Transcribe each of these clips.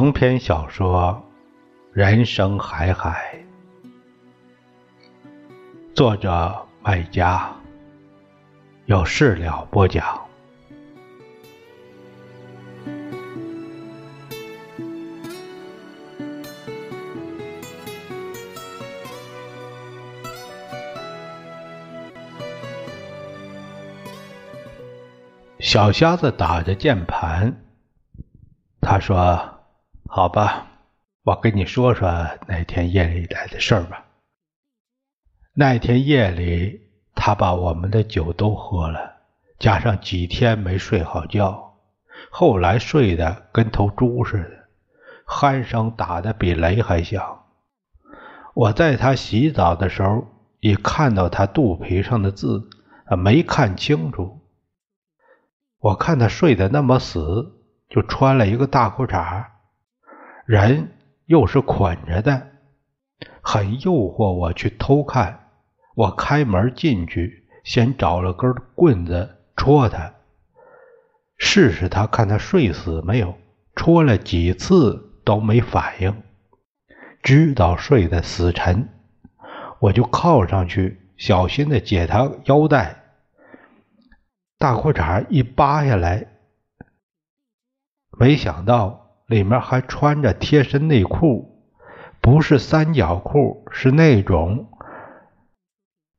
长篇小说《人生海海》，作者麦家，有事了播讲。小瞎子打着键盘，他说。好吧，我跟你说说那天夜里来的事儿吧。那天夜里，他把我们的酒都喝了，加上几天没睡好觉，后来睡得跟头猪似的，鼾声打得比雷还响。我在他洗澡的时候，也看到他肚皮上的字，没看清楚。我看他睡得那么死，就穿了一个大裤衩。人又是捆着的，很诱惑我去偷看。我开门进去，先找了根棍子戳他，试试他看他睡死没有。戳了几次都没反应，知道睡得死沉，我就靠上去，小心的解他腰带。大裤衩一扒下来，没想到。里面还穿着贴身内裤，不是三角裤，是那种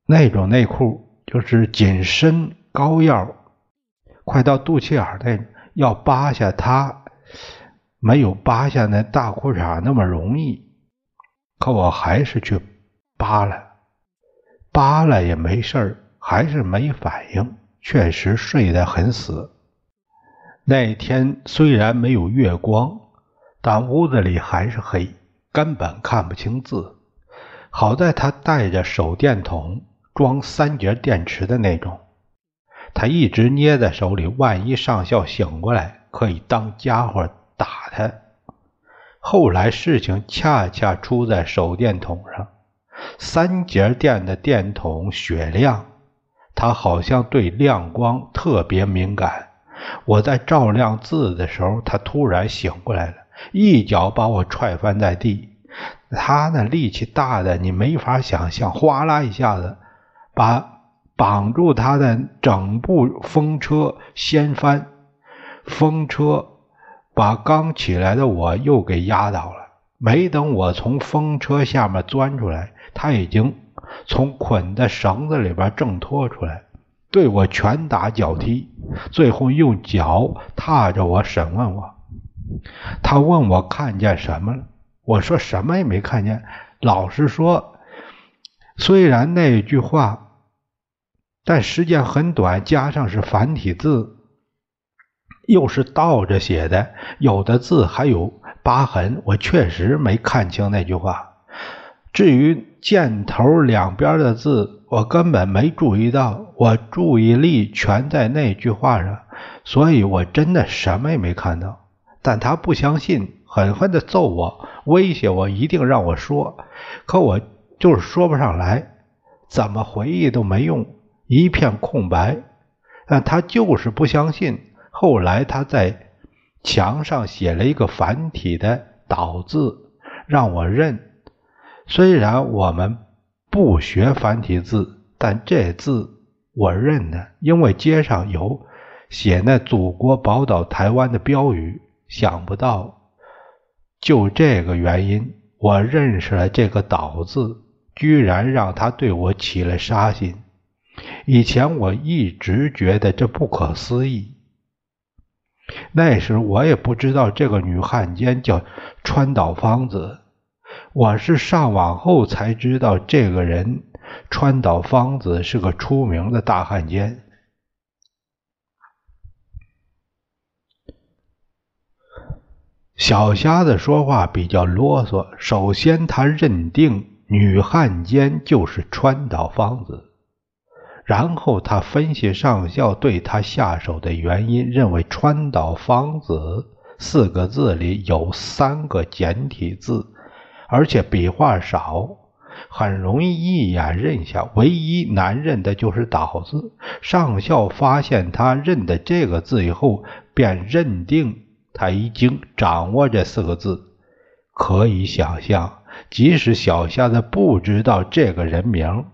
那种内裤，就是紧身高腰，快到肚脐眼那，要扒下它，没有扒下那大裤衩那么容易。可我还是去扒了，扒了也没事还是没反应，确实睡得很死。那天虽然没有月光，但屋子里还是黑，根本看不清字。好在他带着手电筒，装三节电池的那种，他一直捏在手里，万一上校醒过来，可以当家伙打他。后来事情恰恰出在手电筒上，三节电的电筒雪亮，他好像对亮光特别敏感。我在照亮字的时候，他突然醒过来了，一脚把我踹翻在地。他那力气大的你没法想象，哗啦一下子把绑住他的整部风车掀翻，风车把刚起来的我又给压倒了。没等我从风车下面钻出来，他已经从捆的绳子里边挣脱出来。对我拳打脚踢，最后用脚踏着我审问我。他问我看见什么了，我说什么也没看见。老实说，虽然那句话，但时间很短，加上是繁体字，又是倒着写的，有的字还有疤痕，我确实没看清那句话。至于箭头两边的字，我根本没注意到，我注意力全在那句话上，所以我真的什么也没看到。但他不相信，狠狠地揍我，威胁我一定让我说，可我就是说不上来，怎么回忆都没用，一片空白。但他就是不相信。后来他在墙上写了一个繁体的“倒”字，让我认。虽然我们不学繁体字，但这字我认得，因为街上有写那“祖国宝岛台湾”的标语。想不到，就这个原因，我认识了这个“岛”字，居然让他对我起了杀心。以前我一直觉得这不可思议。那时我也不知道这个女汉奸叫川岛芳子。我是上网后才知道，这个人川岛芳子是个出名的大汉奸。小瞎子说话比较啰嗦。首先，他认定女汉奸就是川岛芳子，然后他分析上校对他下手的原因，认为川岛芳子四个字里有三个简体字。而且笔画少，很容易一眼认下。唯一难认的就是“岛”字。上校发现他认的这个字以后，便认定他已经掌握这四个字。可以想象，即使小瞎子不知道这个人名，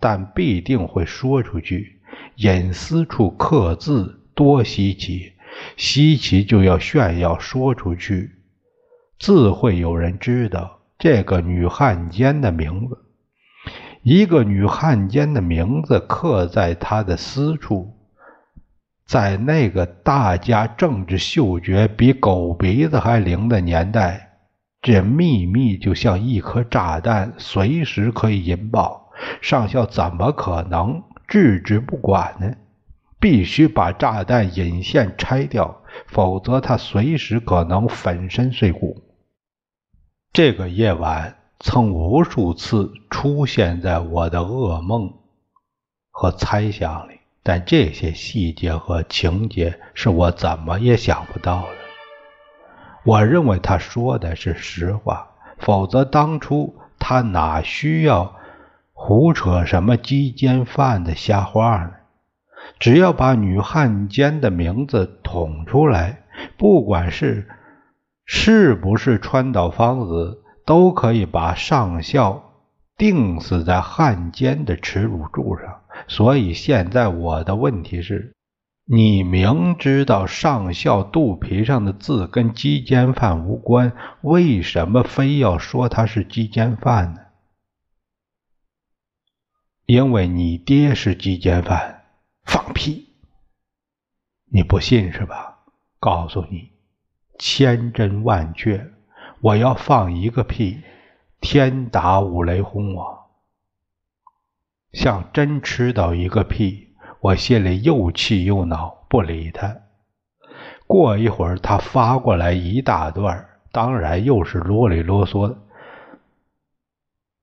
但必定会说出去。隐私处刻字多稀奇，稀奇就要炫耀说出去，自会有人知道这个女汉奸的名字。一个女汉奸的名字刻在他的私处，在那个大家政治嗅觉比狗鼻子还灵的年代，这秘密就像一颗炸弹，随时可以引爆。上校怎么可能置之不管呢？必须把炸弹引线拆掉，否则他随时可能粉身碎骨。这个夜晚。曾无数次出现在我的噩梦和猜想里，但这些细节和情节是我怎么也想不到的。我认为他说的是实话，否则当初他哪需要胡扯什么鸡奸犯的瞎话呢？只要把女汉奸的名字捅出来，不管是是不是川岛芳子。都可以把上校钉死在汉奸的耻辱柱上。所以现在我的问题是：你明知道上校肚皮上的字跟鸡奸犯无关，为什么非要说他是鸡奸犯呢？因为你爹是鸡奸犯。放屁！你不信是吧？告诉你，千真万确。我要放一个屁，天打五雷轰我！像真吃到一个屁，我心里又气又恼，不理他。过一会儿，他发过来一大段，当然又是啰里啰嗦的。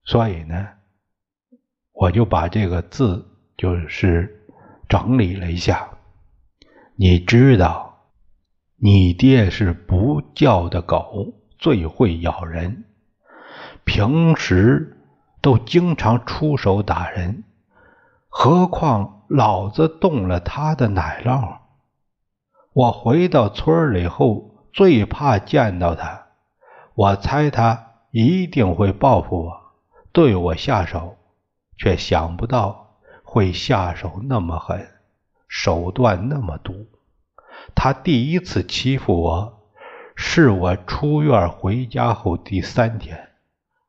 所以呢，我就把这个字就是整理了一下。你知道，你爹是不叫的狗。最会咬人，平时都经常出手打人，何况老子动了他的奶酪。我回到村里后，最怕见到他。我猜他一定会报复我，对我下手，却想不到会下手那么狠，手段那么毒。他第一次欺负我。是我出院回家后第三天，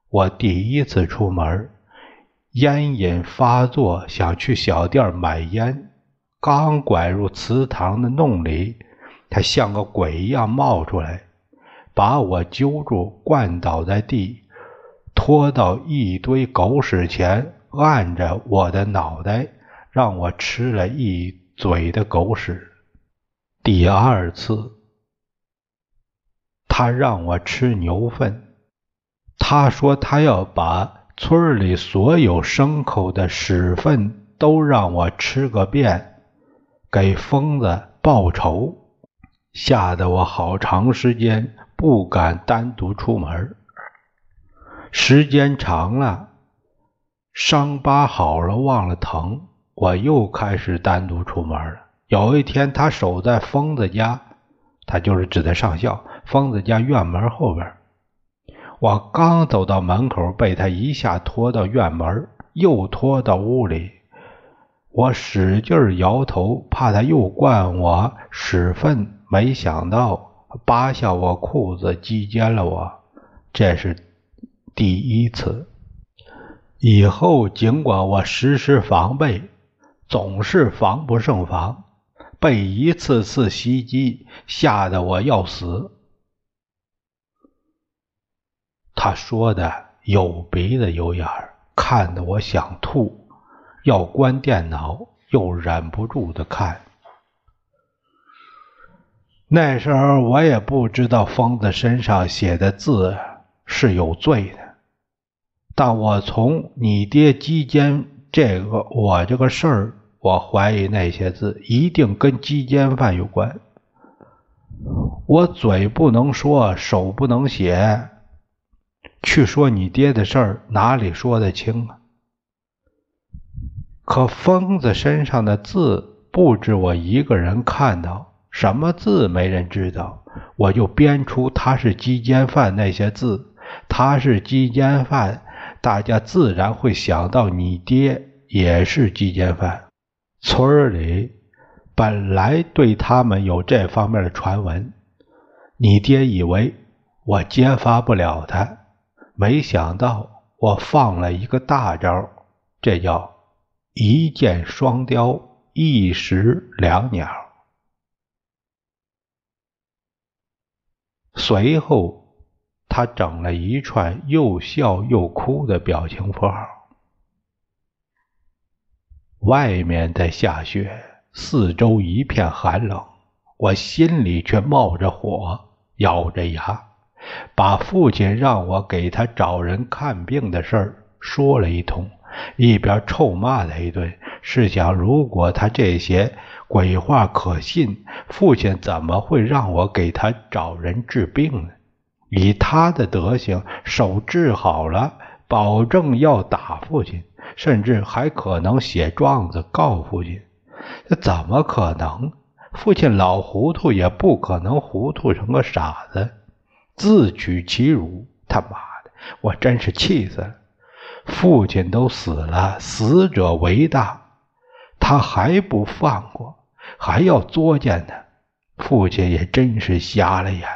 我第一次出门，烟瘾发作，想去小店买烟，刚拐入祠堂的弄里，他像个鬼一样冒出来，把我揪住，灌倒在地，拖到一堆狗屎前，按着我的脑袋，让我吃了一嘴的狗屎。第二次。他让我吃牛粪，他说他要把村里所有牲口的屎粪都让我吃个遍，给疯子报仇，吓得我好长时间不敢单独出门。时间长了，伤疤好了忘了疼，我又开始单独出门了。有一天，他守在疯子家，他就是指的上校。疯子家院门后边，我刚走到门口，被他一下拖到院门，又拖到屋里。我使劲摇头，怕他又灌我屎粪。没想到扒下我裤子，击奸了我。这是第一次。以后尽管我时时防备，总是防不胜防，被一次次袭击，吓得我要死。他说的有鼻子有眼儿，看得我想吐，要关电脑又忍不住的看。那时候我也不知道疯子身上写的字是有罪的，但我从你爹鸡奸这个我这个事儿，我怀疑那些字一定跟鸡奸犯有关。我嘴不能说，手不能写。去说你爹的事儿，哪里说得清啊？可疯子身上的字不止我一个人看到，什么字没人知道。我就编出他是鸡奸犯那些字。他是鸡奸犯，大家自然会想到你爹也是鸡奸犯。村里本来对他们有这方面的传闻，你爹以为我揭发不了他，没想到我放了一个大招，这叫一箭双雕，一石两鸟。随后，他整了一串又笑又哭的表情符号。外面在下雪，四周一片寒冷，我心里却冒着火，咬着牙，把父亲让我给他找人看病的事儿说了一通，一边臭骂他一顿。试想，如果他这些鬼话可信，父亲怎么会让我给他找人治病呢？以他的德行，手治好了，保证要打父亲。甚至还可能写状子告父亲，这怎么可能？父亲老糊涂，也不可能糊涂成个傻子，自取其辱！他妈的，我真是气死了！父亲都死了，死者为大，他还不放过，还要作践他。父亲也真是瞎了眼，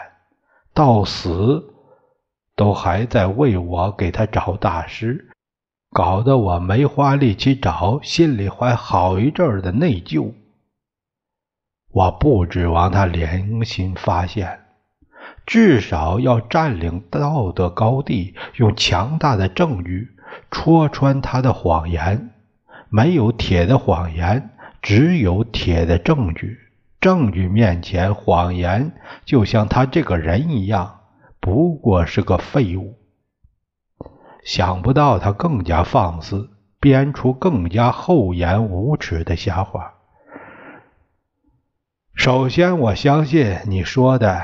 到死都还在为我给他找大师。搞得我没花力气找，心里还好一阵的内疚。我不指望他良心发现，至少要占领道德高地，用强大的证据戳穿他的谎言。没有铁的谎言，只有铁的证据。证据面前，谎言就像他这个人一样，不过是个废物。想不到他更加放肆，编出更加厚颜无耻的瞎话。首先，我相信你说的，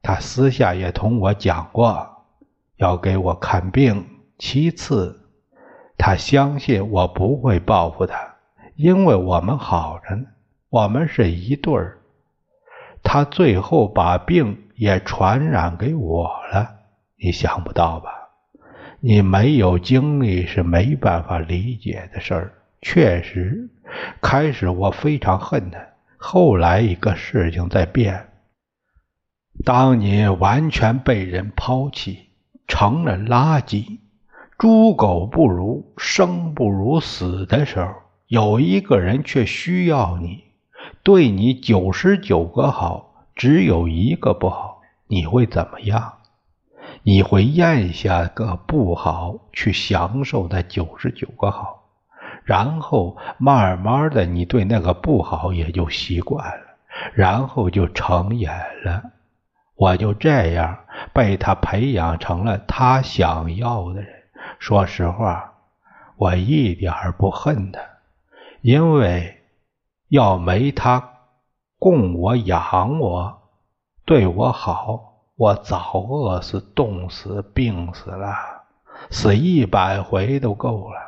他私下也同我讲过要给我看病。其次，他相信我不会报复他，因为我们好着呢，我们是一对儿。他最后把病也传染给我了，你想不到吧？你没有经历是没办法理解的事儿。确实，开始我非常恨他，后来一个事情在变。当你完全被人抛弃，成了垃圾，猪狗不如，生不如死的时候，有一个人却需要你，对你九十九个好，只有一个不好，你会怎么样？你会咽下个不好，去享受那九十九个好，然后慢慢的，你对那个不好也就习惯了，然后就成瘾了。我就这样被他培养成了他想要的人。说实话，我一点不恨他，因为要没他供我养我，对我好。我早饿死、冻死、病死了，死一百回都够了。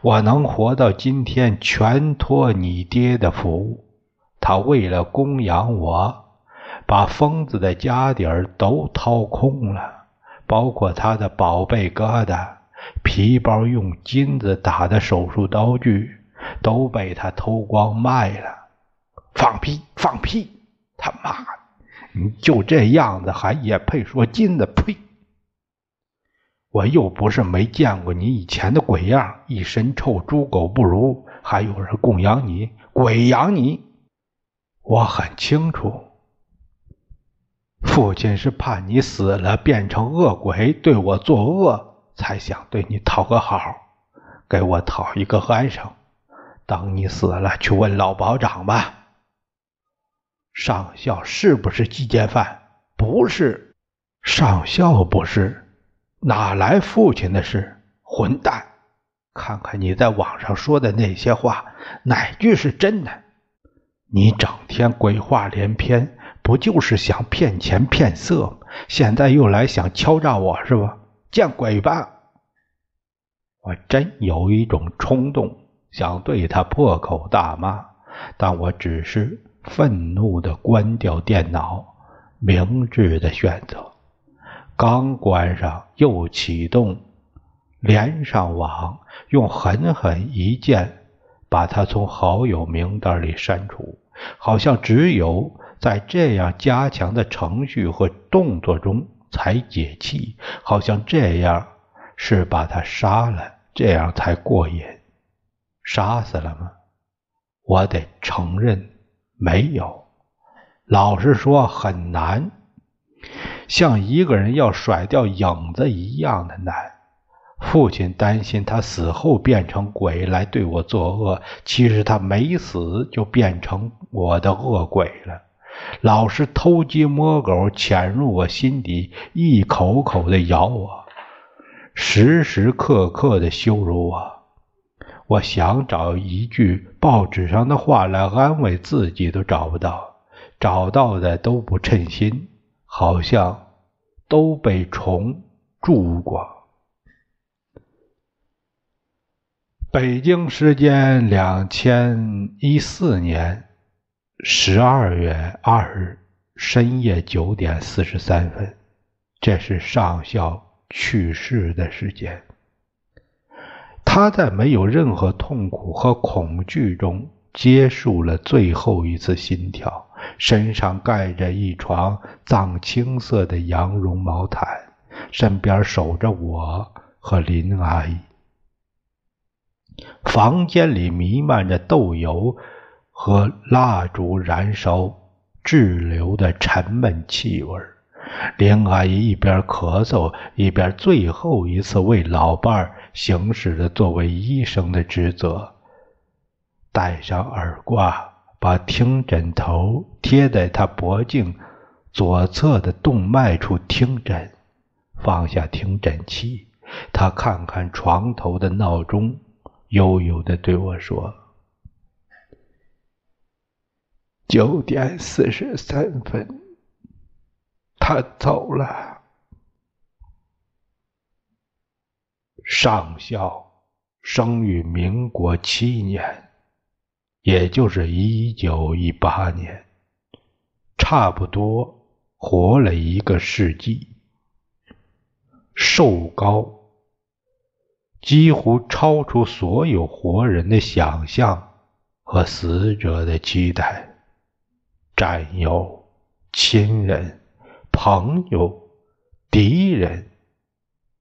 我能活到今天，全托你爹的福。他为了供养我，把疯子的家底儿都掏空了，包括他的宝贝疙瘩、皮包、用金子打的手术刀具，都被他偷光卖了。放屁！放屁！他妈的！你就这样子还也配说金子？呸！我又不是没见过你以前的鬼样，一身臭，猪狗不如，还有人供养你，鬼养你。我很清楚，父亲是怕你死了变成恶鬼，对我作恶，才想对你讨个好，给我讨一个安生。等你死了，去问老保长吧。上校是不是鸡奸犯？不是，上校不是，哪来父亲的事？混蛋！看看你在网上说的那些话，哪句是真的？你整天鬼话连篇，不就是想骗钱骗色？现在又来想敲诈我是吧？见鬼吧！我真有一种冲动，想对他破口大骂，但我只是。愤怒地关掉电脑，明智的选择。刚关上，又启动，连上网，用狠狠一键把他从好友名单里删除。好像只有在这样加强的程序和动作中才解气，好像这样是把他杀了，这样才过瘾。杀死了吗？我得承认，没有。老实说，很难。像一个人要甩掉影子一样的难。父亲担心他死后变成鬼来对我作恶，其实他没死就变成我的恶鬼了。老是偷鸡摸狗，潜入我心底，一口口的咬我，时时刻刻的羞辱我。我想找一句报纸上的话来安慰自己，都找不到，找到的都不称心，好像都被虫蛀过。北京时间两千一四年十二月二日深夜九点四十三分，这是上校去世的时间。他在没有任何痛苦和恐惧中结束了最后一次心跳，身上盖着一床藏青色的羊绒毛毯，身边守着我和林阿姨。房间里弥漫着豆油和蜡烛燃烧滞留的沉闷气味。林阿姨一边咳嗽，一边最后一次为老伴儿行使着作为医生的职责。戴上耳挂，把听诊头贴在他脖颈左侧的动脉处听诊。放下听诊器，他看看床头的闹钟。悠悠的对我说：“九点四十三分，他走了。”上校生于民国七年，也就是一九一八年，差不多活了一个世纪，瘦高。几乎超出所有活人的想象和死者的期待。战友、亲人、朋友、敌人，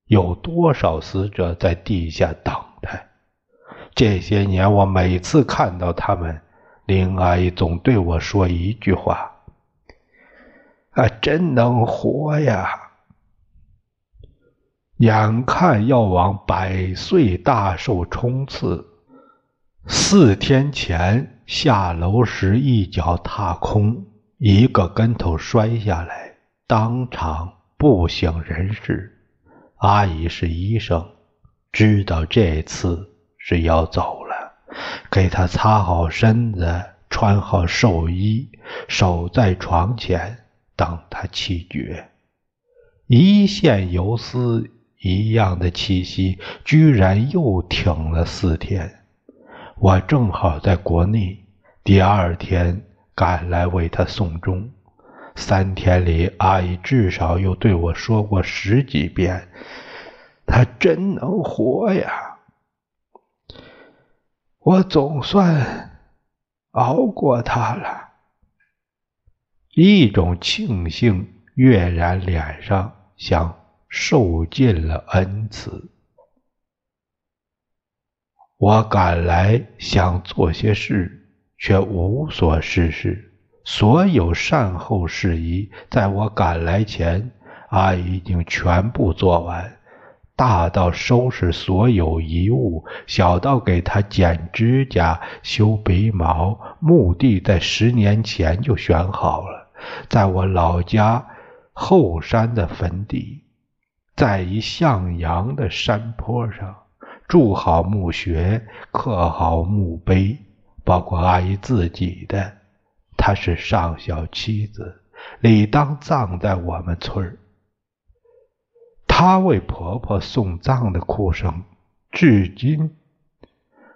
有多少死者在地下等待？这些年，我每次看到他们，林阿姨总对我说一句话：“啊，真能活呀！”眼看要往百岁大寿冲刺，四天前下楼时一脚踏空，一个跟头摔下来，当场不省人事。阿姨是医生，知道这次是要走了，给他擦好身子，穿好寿衣，守在床前等他气绝。一线游丝。一样的气息，居然又挺了四天。我正好在国内，第二天赶来为他送终。三天里，阿姨至少又对我说过十几遍：“他真能活呀！”我总算熬过他了，一种庆幸跃然脸上，像。受尽了恩赐，我赶来想做些事，却无所事事。所有善后事宜，在我赶来前，阿姨已经全部做完。大到收拾所有遗物，小到给她剪指甲、修鼻毛，墓地在十年前就选好了，在我老家后山的坟地。在一向阳的山坡上，筑好墓穴，刻好墓碑，包括阿姨自己的。她是上校妻子，理当葬在我们村儿。她为婆婆送葬的哭声，至今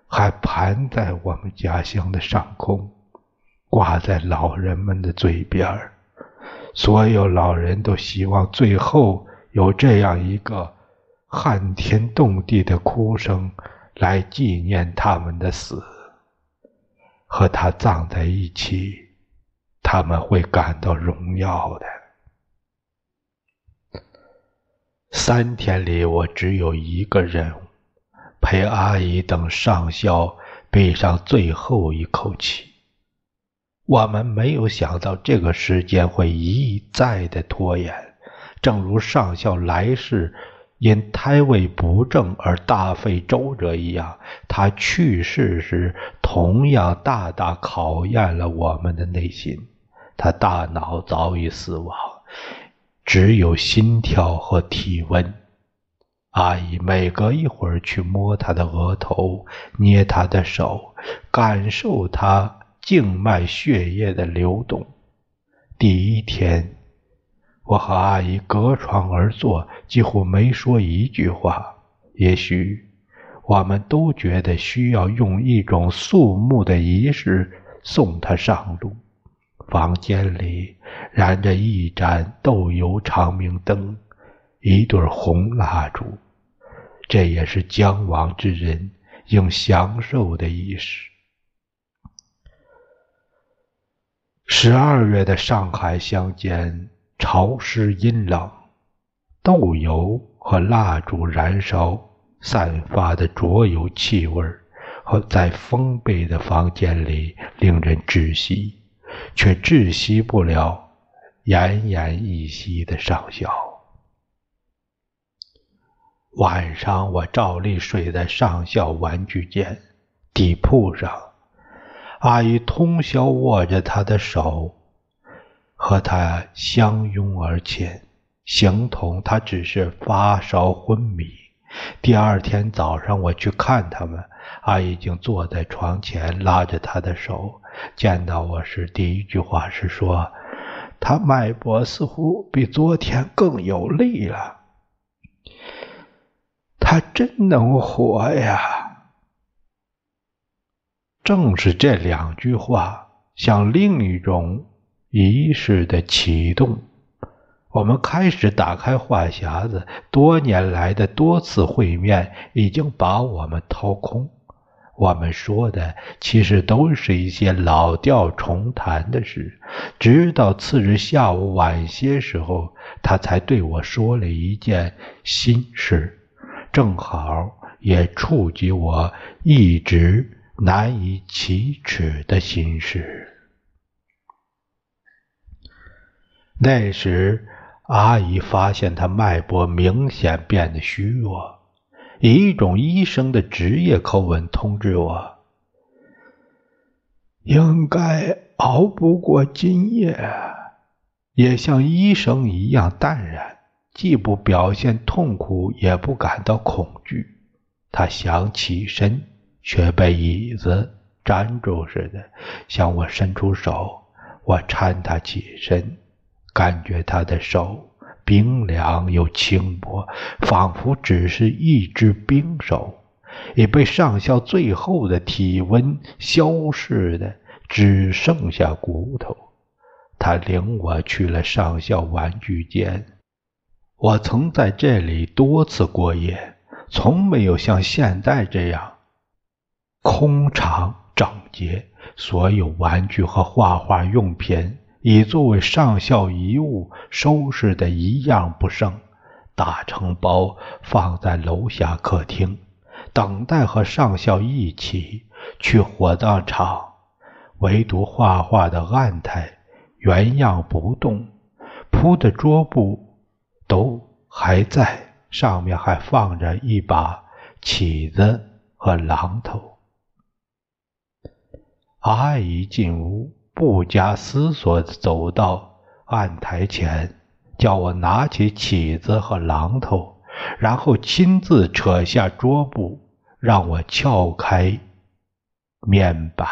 还盘在我们家乡的上空，挂在老人们的嘴边儿。所有老人都希望最后有这样一个撼天动地的哭声来纪念他们的死，和他葬在一起，他们会感到荣耀的。三天里，我只有一个任务，陪阿姨等上校闭上最后一口气。我们没有想到这个时间会一再的拖延，正如上校来世因胎位不正而大费周折一样，他去世时同样大大考验了我们的内心。他大脑早已死亡，只有心跳和体温。阿姨每隔一会儿去摸他的额头，捏他的手，感受他。静脉血液的流动。第一天，我和阿姨隔窗而坐，几乎没说一句话。也许我们都觉得需要用一种肃穆的仪式送她上路。房间里燃着一盏豆油长明灯，一对红蜡烛，这也是将亡之人应享受的仪式。十二月的上海乡间潮湿阴冷，豆油和蜡烛燃烧散发的浊油气味和在封闭的房间里令人窒息，却窒息不了奄奄一息的上校。晚上，我照例睡在上校玩具间地铺上。阿姨通宵握着他的手，和他相拥而寝，形同他只是发烧昏迷。第二天早上我去看他们，阿姨已经坐在床前，拉着他的手。见到我时，第一句话是说：“他脉搏似乎比昨天更有力了，他真能活呀。”正是这两句话，像另一种仪式的启动，我们开始打开话匣子。多年来的多次会面已经把我们掏空。我们说的其实都是一些老调重弹的事。直到次日下午晚些时候，他才对我说了一件心事，正好也触及我一直。难以启齿的心事。那时，阿姨发现他脉搏明显变得虚弱，以一种医生的职业口吻通知我：“应该熬不过今夜。”也像医生一样淡然，既不表现痛苦，也不感到恐惧。他想起身。却被椅子粘住似的，向我伸出手。我搀他起身，感觉他的手冰凉又轻薄，仿佛只是一只冰手，已被上校最后的体温消逝的只剩下骨头。他领我去了上校玩具间。我曾在这里多次过夜，从没有像现在这样。空场整洁，所有玩具和画画用品已作为上校遗物收拾的一样不剩，打成包放在楼下客厅，等待和上校一起去火葬场。唯独画画的案台原样不动，铺的桌布都还在，上面还放着一把起子和榔头。阿姨进屋，不加思索地走到案台前，叫我拿起起子和榔头，然后亲自扯下桌布，让我撬开面板。